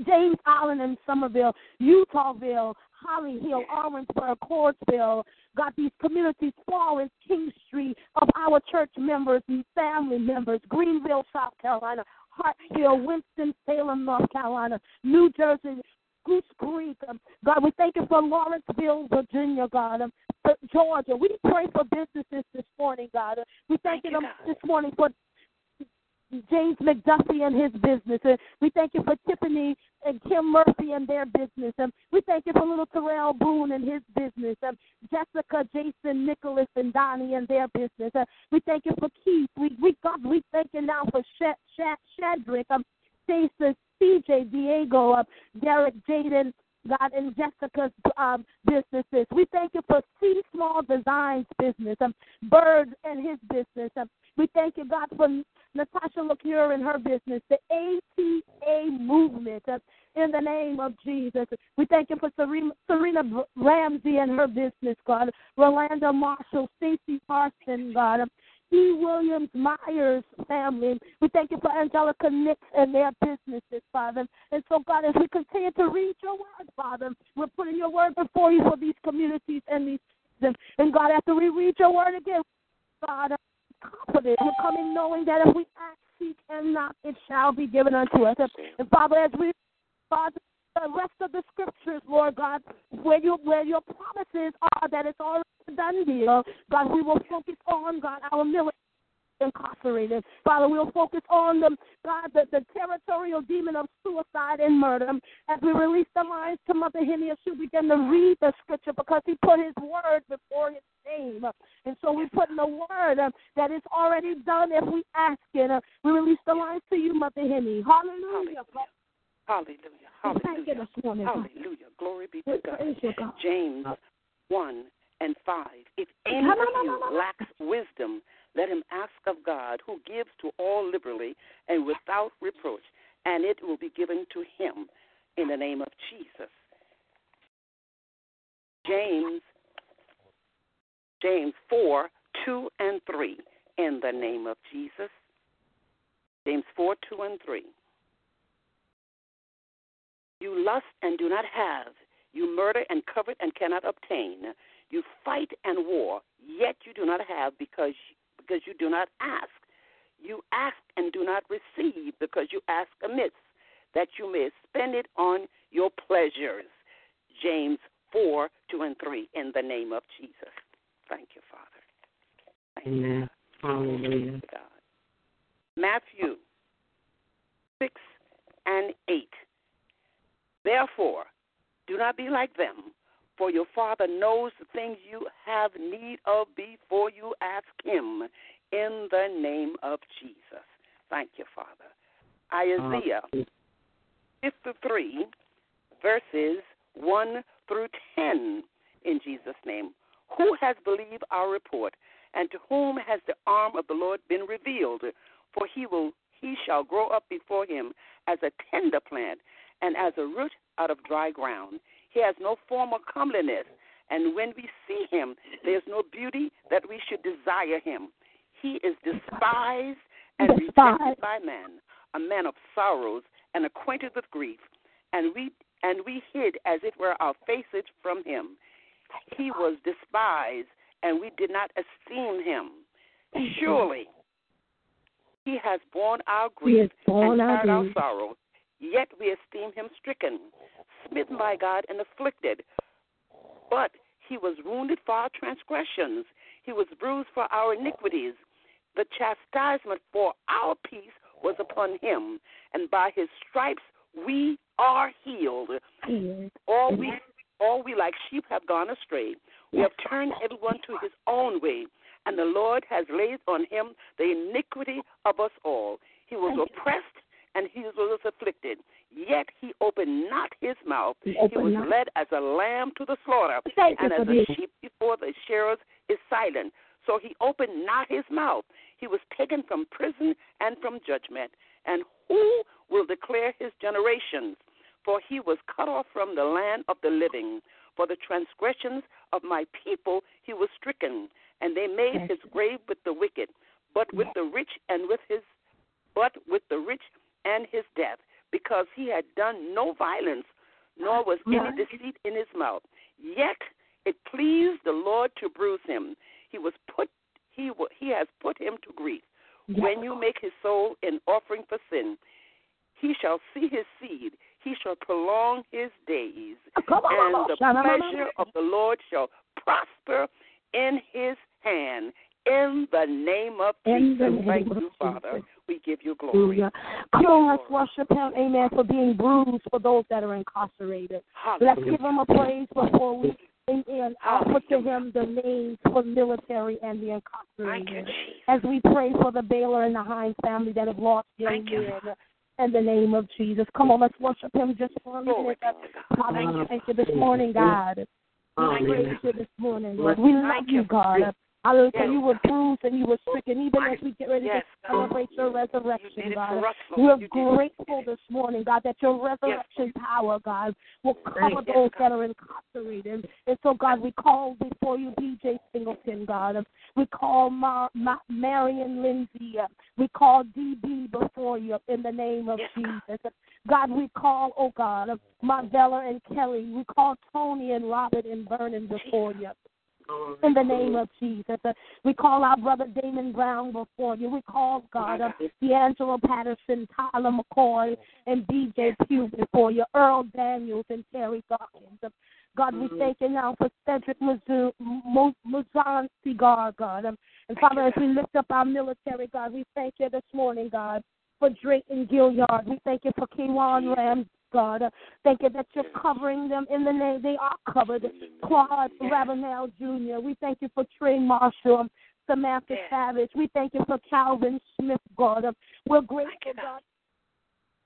James Island and Summerville, Eutawville, Holly Hill, Orangeburg, Courtsville, got these communities, Florence, King Street, of our church members and family members, Greenville, South Carolina, Hartsville, Winston-Salem, North Carolina, New Jersey, Goose Creek. Um, God, we thank you for Lawrenceville, Virginia, God. Um, Georgia. We pray for businesses this morning, God. We thank, thank you this morning for James McDuffie and his business. And we thank you for Tiffany and Kim Murphy and their business. And we thank you for little Terrell Boone and his business. And Jessica, Jason, Nicholas, and Donnie and their business. And we thank you for Keith. We we God, we thank you now for Shad, Shad, Shadrick, um, Stacy, CJ, Diego, um, Derek, Jaden, God, and Jessica's um, businesses. We thank you for C Small Designs business, um, Bird and his business. Um, we thank you, God, for Natasha LaCure and her business, the ATA movement. Uh, in the name of Jesus. We thank you for Serena, Ramsey and her business, God. Rolanda Marshall, Stacy Parson, God. E. Williams Myers family. We thank you for Angelica Nix and their businesses, Father. And so, God, as we continue to read your word, Father, we're putting your word before you for these communities and these. And God, after we read your word again, God, confident. We're coming knowing that if we ask, seek, and knock, it shall be given unto us. And Father, as we, Father, the rest of the scriptures, Lord God, where you where your promises are that it's already done deal, God, we will focus on God our military incarcerated. Father, we'll focus on the God, the, the territorial demon of suicide and murder. As we release the lines to Mother Henny, as she begin to read the scripture because he put his word before his name. And so we put in the word uh, that is already done if we ask it. Uh, we release the lines to you, Mother Henny. Hallelujah.
Hallelujah. Hallelujah.
Morning,
Hallelujah. Glory be to God.
God.
James 1 and 5. If any of you lacks wisdom, let him ask of God, who gives to all liberally and without reproach, and it will be given to him in the name of Jesus. James James 4, 2 and 3, in the name of Jesus. James 4, 2 and 3. You lust and do not have. You murder and covet and cannot obtain. You fight and war, yet you do not have because because you do not ask. You ask and do not receive because you ask amiss, that you may spend it on your pleasures. James 4, 2 and 3, in the name of Jesus. Thank you, Father. Thank
Amen. Hallelujah.
God. Matthew 6 and 8. Therefore, do not be like them, for your Father knows the things you have need of before you ask Him in the name of Jesus. Thank you, Father. Isaiah ah, 53, verses 1 through 10, in Jesus' name. Who has believed our report, and to whom has the arm of the Lord been revealed? For he will he shall grow up before him as a tender plant, and as a root out of dry ground. He has no form or comeliness, and when we see him, there is no beauty that we should desire him. He is despised and rejected by men, a man of sorrows and acquainted with grief, and we and we hid as it were our faces from him. He was despised, and we did not esteem him. Surely he has borne our grief and carried our sorrow, yet we esteem him stricken, smitten by God, and afflicted. But he was wounded for our transgressions, he was bruised for our iniquities. The chastisement for our peace was upon him, and by his stripes we are healed. All we all we like sheep have gone astray. We have turned everyone to his own way, and the Lord has laid on him the iniquity of us all. He was oppressed and he was afflicted, yet he opened not his mouth. He, he was
not.
led as a lamb to the slaughter,
Thank
and as a sheep before the shearers is silent. So he opened not his mouth. He was taken from prison and from judgment. And who will declare his generations? For he was cut off from the land of the living. For the transgressions of my people he was stricken, and they made his grave with the wicked, but with the rich and with his but with the rich and his death, because he had done no violence, nor was any deceit in his mouth. Yet it pleased the Lord to bruise him. He was put he he has put him to grief. When you make his soul an offering for sin, he shall see his seed. He shall prolong his days, uh,
Come on,
and the pleasure of the Lord shall prosper in his hand. In the name of
In
Jesus,
name
thank
of
you, Father.
Jesus.
We give you glory.
Hallelujah. Come on, let's worship him, amen, for being bruised for those that are incarcerated. Let's give him a praise before we amen, offer to him the names for military and the
Thank you,
incarcerated.
Jesus.
As we pray for the Baylor and the Hines family that have lost young
Thank you,
men. In the name of Jesus. Come on, let's worship him just for a minute.
be to God.
Thank you this morning, God. We praise you this morning, Lord. We love
Thank
you,
you.
God. Hallelujah.
Yes,
You were bruised and you were stricken, even as we get ready
Yes,
to celebrate your resurrection, God. We're
Lord. You did it.
grateful this morning, God, that your resurrection power, God, will cover those that are incarcerated. And so, God, we call before you DJ Singleton, God. We call Ma- Ma- Marion Lindsay. We call DB before you in the name of
Yes.
Jesus. God, we call, oh God, Marvella and Kelly. We call Tony and Robert and Vernon before you. In the name of Jesus. Uh, We call our brother Damon Brown before you. We call, God, uh, D'Angelo Patterson, Tyler McCoy, and BJ Pugh before you, Earl Daniels and Terry Dawkins. Uh, God, we thank you now for Cedric Mazan Cigar, God, um, And Father, as we lift up our military, God, we thank you this morning, God, for Drake and Gilliard. We thank you for Kwan Ram, God. Thank you that you're covering them in the name. They are covered. Claude Ravenel Jr. We thank you for Trey Marshall. Samantha Savage. We thank you for Calvin Smith, God. We're grateful, God,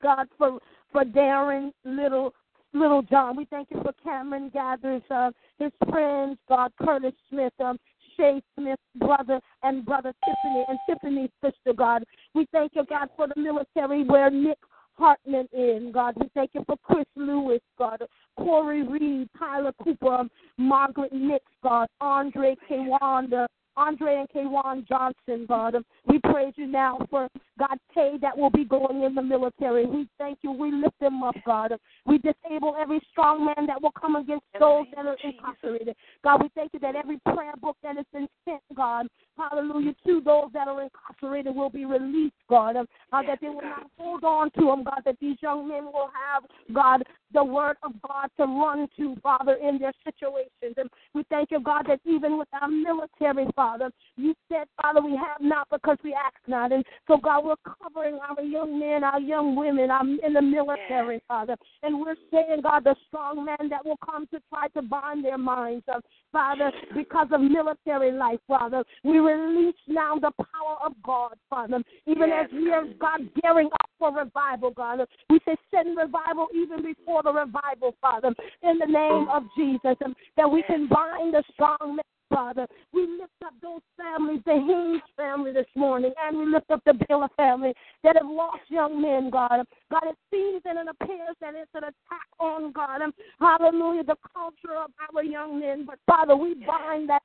God, for for Darren Little Little John. We thank you for Cameron Gathers, uh, his friends, God, Curtis Smith, um, Shay Smith, brother, and brother Tiffany, and Tiffany's sister, God. We thank you, God, for the military where Nick Hartman in, God. We thank you for Chris Lewis, God, Corey Reed, Tyler Cooper, Margaret Nix, God, Andre Kwanda, Andre and Kwan Johnson, God. We praise you now for God pay that will be going in the military. We thank you. We lift them up, God. We disable every strong man that will come against those that are incarcerated. God, we thank you that every prayer book that has been sent, God, hallelujah, to those that are incarcerated will be released, God. Um, God, that they will not hold on to them, God, that these young men will have, God, the word of God to run to, Father, in their situations. And we thank you, God, that even with our military, Father, you said, Father, we have not because we ask not. And so, God, we're covering our young men, our young women our, in the military, Father. And we're saying, God, the strong man that will come to try to bind their minds, uh, Father, because of military life, Father. We release now the power of God, Father. Even as we are, God, gearing up for revival, God. We say, send revival even before the revival, Father, in the name of Jesus, and that we can bind the strong man Father. We lift up those families, the Haynes family this morning, and we lift up the Baylor family that have lost young men, God. God, it seems and it appears that it's an attack on God. Hallelujah, the culture of our young men. But Father, we bind that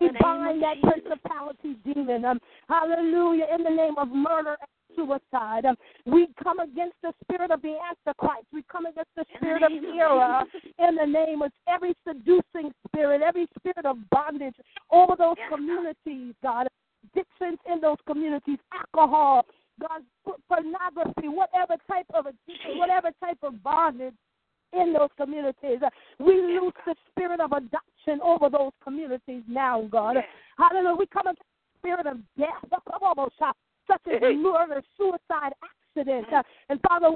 we bind that principality demon. Um, hallelujah. In the name of murder suicide. Um, we come against the spirit of the Antichrist. We come against the spirit of error in the name of every seducing spirit, every spirit of bondage over those communities, God. Addictions in those communities, alcohol, God, pornography, whatever type of addiction, whatever type of bondage in those communities. We lose the spirit of adoption over those communities now, God. Hallelujah. We come against the spirit of death such as murder, suicide, accident. Uh, and Father,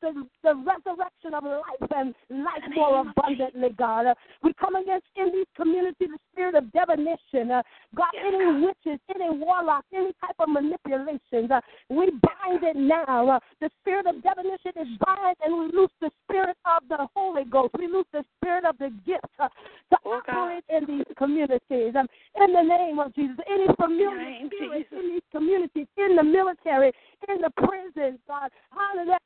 the, the resurrection of life and life more abundantly, God. Uh, we come against in these communities the spirit of divination. Uh, God, any witches, any warlocks, any type of manipulations, uh, we bind it now. Uh, the spirit of divination is bind, and we loose the spirit of the Holy Ghost. We loose the spirit of the gift uh, to oh, operate in these communities. Um, in the name of Jesus, any familiar spirits in these communities, in the military, in the prisons, God, hallelujah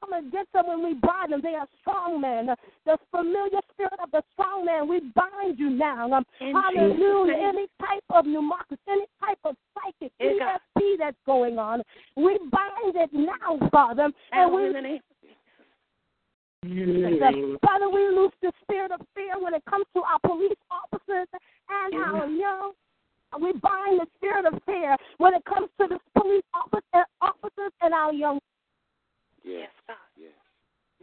come against them when we bind them. They are strong men. The familiar spirit of the strong man, we bind you now. Um, hallelujah. Any type of pneumocracy, any type of psychic ESP that's going on, we bind it now, Father. And we. Father, we lose the spirit of fear when it comes to our police officers and our young. We bind the spirit of fear when it comes to the police uh, officers and our young.
Yes, God.
Yes.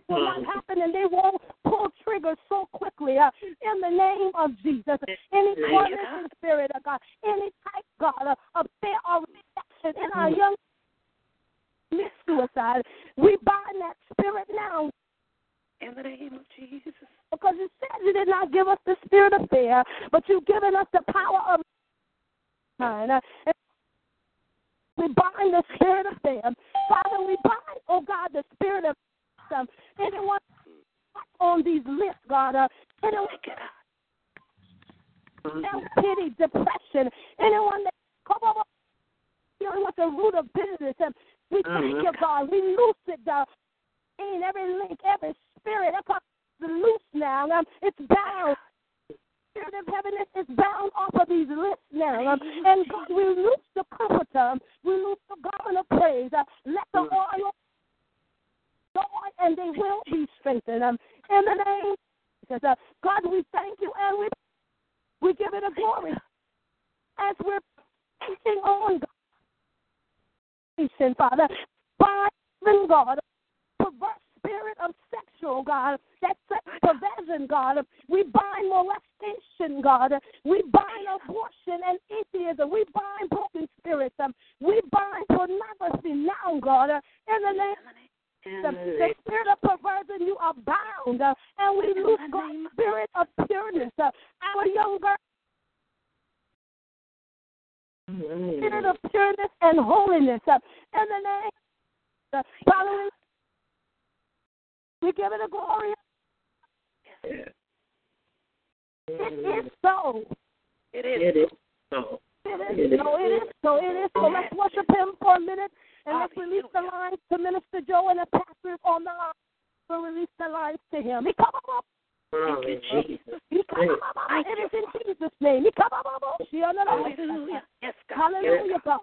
Will not happen, and they won't pull triggers so quickly. Uh, in the name of Jesus, any tormenting spirit, of God, any type, God, uh, of fear or reaction in our young. Suicide, we bind that spirit now.
In the name of Jesus.
Because you said you did not give us the spirit of fear, but you've given us the power of mind. We bind the spirit of fear. Father, we bind, oh God, the spirit of um, anyone on these lists, God, uh, anyone pity, depression, anyone that come over, you know, what's the root of business. And we thank mm-hmm. you, God. We loose it, God. In every link, every spirit, that's loose now. Um, it's bound spirit of heaviness is bound off of these lips now. Um, and God, we loose the comforter. We loose the garment of praise. Uh, let the oil go on and they will be strengthened. Um, in the name of uh, God, we thank you and we we give it a glory as we're teaching on God. Father, by God, spirit of sexual, God, that sex perversion, God. We bind molestation, God. We bind abortion and atheism. We bind broken spirits. Um, we bind pornography now, God, in the name the, the spirit of perversion, you are bound, uh, and we lose God's spirit of pureness. Uh, our young girl, spirit of pureness and holiness. Uh, in the name, following, we give it a glory. It is so.
It is.
It is so.
It is so. It is so. It is so. Let's worship Him for a minute and let's release the lines to Minister Joe and the pastors on the line. We'll release the lines to him. He come up.
Thank you, Jesus.
He come up. It is in Jesus' name. He come up.
Hallelujah. Yes, God.
Hallelujah, God.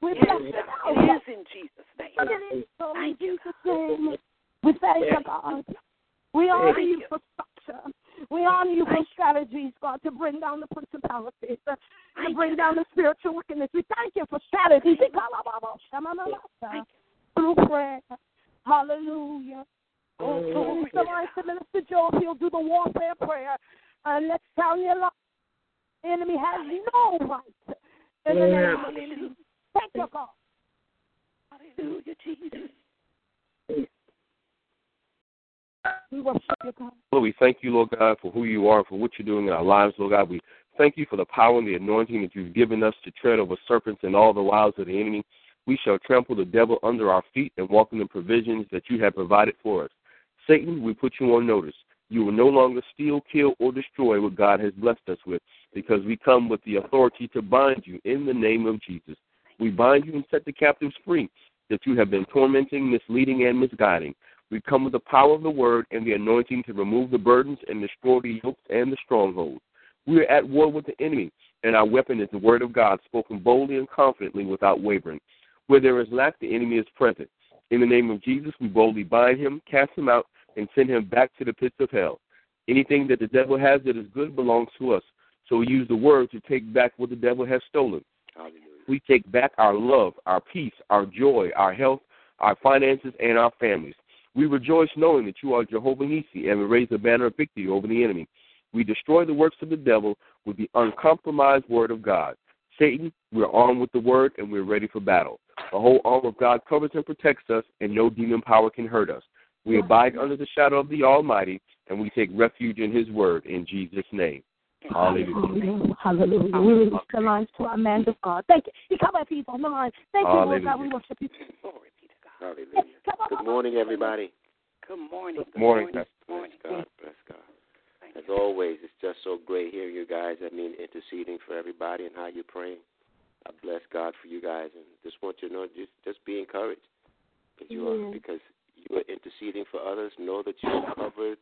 We
Yes,
bless you
God. It is in Jesus' name.
It is so in
Thank you,
Jesus' name. We thank you, God. We honor you for structure. We honor you for strategies, God, to bring down the principalities, uh, to bring down the spiritual wickedness. We thank you for strategies. Through prayer. Hallelujah. Oh, so release the lines to Minister Joe. He'll do the warfare prayer. And let's sound your alarm. The enemy has no right. In the name of Jesus. Thank you, God.
Hallelujah, Jesus.
We worship you, God.
Lord, we thank you, Lord God, for who you are, for what you're doing in our lives, Lord God. We thank you for the power and the anointing that you've given us to tread over serpents and all the wiles of the enemy. We shall trample the devil under our feet and walk in the provisions that you have provided for us. Satan, we put you on notice. You will no longer steal, kill, or destroy what God has blessed us with, because we come with the authority to bind you in the name of Jesus. We bind you and set the captives free that you have been tormenting, misleading, and misguiding. We come with the power of the word and the anointing to remove the burdens and destroy the yokes and the strongholds. We are at war with the enemy, and our weapon is the word of God, spoken boldly and confidently without wavering. Where there is lack, the enemy is present. In the name of Jesus, we boldly bind him, cast him out, and send him back to the pits of hell. Anything that the devil has that is good belongs to us. So we use the word to take back what the devil has stolen. We take back our love, our peace, our joy, our health, our finances, and our families. We rejoice knowing that you are Jehovah Nissi, and we raise the banner of victory over the enemy. We destroy the works of the devil with the uncompromised word of God. Satan, we're armed with the word and we're ready for battle. The whole armor of God covers and protects us, and no demon power can hurt us. We abide under the shadow of the Almighty, and we take refuge in His word in Jesus' name. Hallelujah.
Hallelujah. Hallelujah. We release the lines to our man of God. Thank you. He come up, he's on the line. Thank you, Lord God. We worship you.
Hallelujah. Good morning, everybody.
Good morning.
Good morning,
Bless God. Bless God. As always, it's just so great hearing you guys. I mean, interceding for everybody and how you're praying. I bless God for you guys, and just want you to know, just just be encouraged because you are because you are interceding for others. Know that you're covered,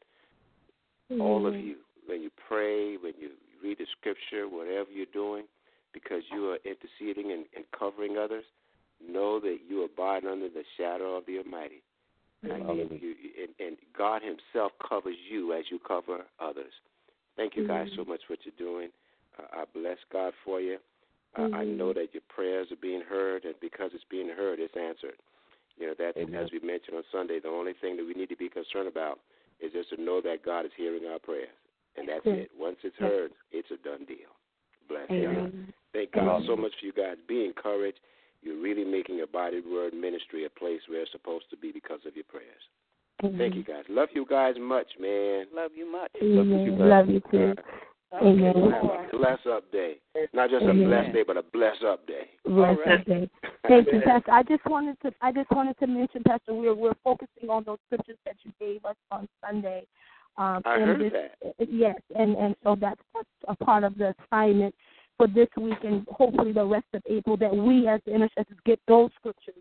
all of you. When you pray, when you read the scripture, whatever you're doing, because you are interceding and, and covering others, know that you abide under the shadow of the Almighty. Mean, you, and, and God Himself covers you as you cover others. Thank you guys so much for what you're doing. Uh, I bless God for you. Uh, I know that your prayers are being heard, and because it's being heard, it's answered. You know that, as we mentioned on Sunday, the only thing that we need to be concerned about is just to know that God is hearing our prayers, and that's it. Once it's heard, it's a done deal. Bless.
Amen.
Thank God so much for you guys. Be encouraged. You're really making a body word ministry a place where it's supposed to be because of your prayers. Thank you guys. Love you guys much, man.
Love you much.
Amen. Love you too. Amen.
Have a bless up day. Not just a
Amen.
blessed day, but a bless up day.
Bless that day. Thank you, Pastor. I just wanted to I just wanted to mention, Pastor, we're we're focusing on those scriptures that you gave us on Sunday. Um,
I heard
this,
that.
Yes, and and so that's, that's a part of the assignment for this week and hopefully the rest of April that we as the intercessors get those scriptures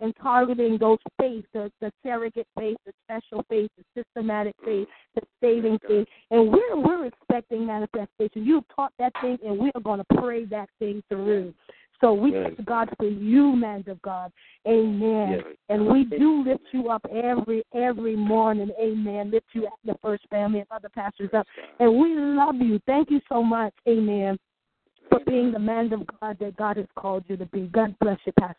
and targeting those faiths, the, the surrogate faith, the special faith, the systematic faith, the saving faith. And we're we're expecting manifestation. You've taught that thing and we are gonna pray that thing through. So we
Yes.
thank God for you, man of God. Amen.
Yes.
And we do lift you up every every morning. Amen. Lift you up the first family and other pastors up. And we love you. Thank you so much. Amen. For being the man of God that God has called you to be. God bless you, Pastor.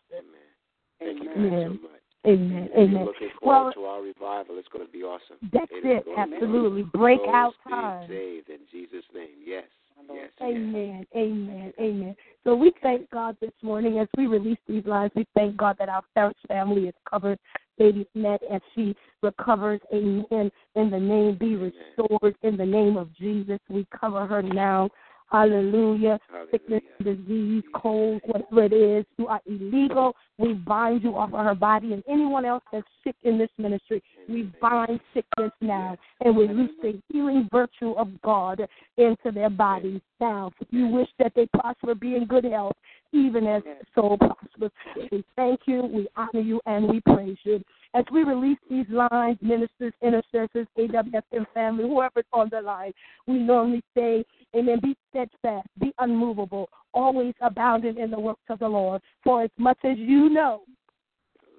Thank you
Amen.
so much.
Amen.
We're
Amen.
looking
Well,
forward to our revival. It's going to be awesome.
that's it.
be
Absolutely. Breakout time.
saved in Jesus' name. Yes. Yes.
Amen. Amen. Amen. So we thank God this morning as we release these lines. We thank God that our Parents family is covered. Baby Met as she recovers. Amen. In the name, be restored. In the name of Jesus, we cover her now. Hallelujah. Sickness, disease, cold, whatever it is, you are illegal. We bind you off of her body and anyone else that's sick in this ministry. We bind sickness now and we loose the healing virtue of God into their bodies now. If you wish that they prosper, be in good health, even as the soul prospers. We thank you, we honor you, and we praise you. As we release these lines, ministers, intercessors, AWFM family, whoever's on the line, we normally say, Amen. Be steadfast, be unmovable, always abounding in the works of the Lord. For as much as you know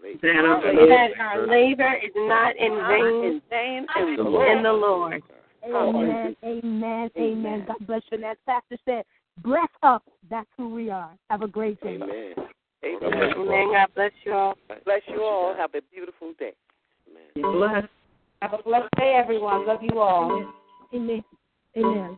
that our labor is not in vain
vain
in the Lord. In the Lord.
Amen, amen, amen. God bless you. And as Pastor said, bless up. That's who we are. Have a great day.
Amen.
Amen.
Amen. God bless you all.
Bless you all. Have a beautiful day.
Bless.
Have a blessed day, everyone. Love you all.
Amen. Amen.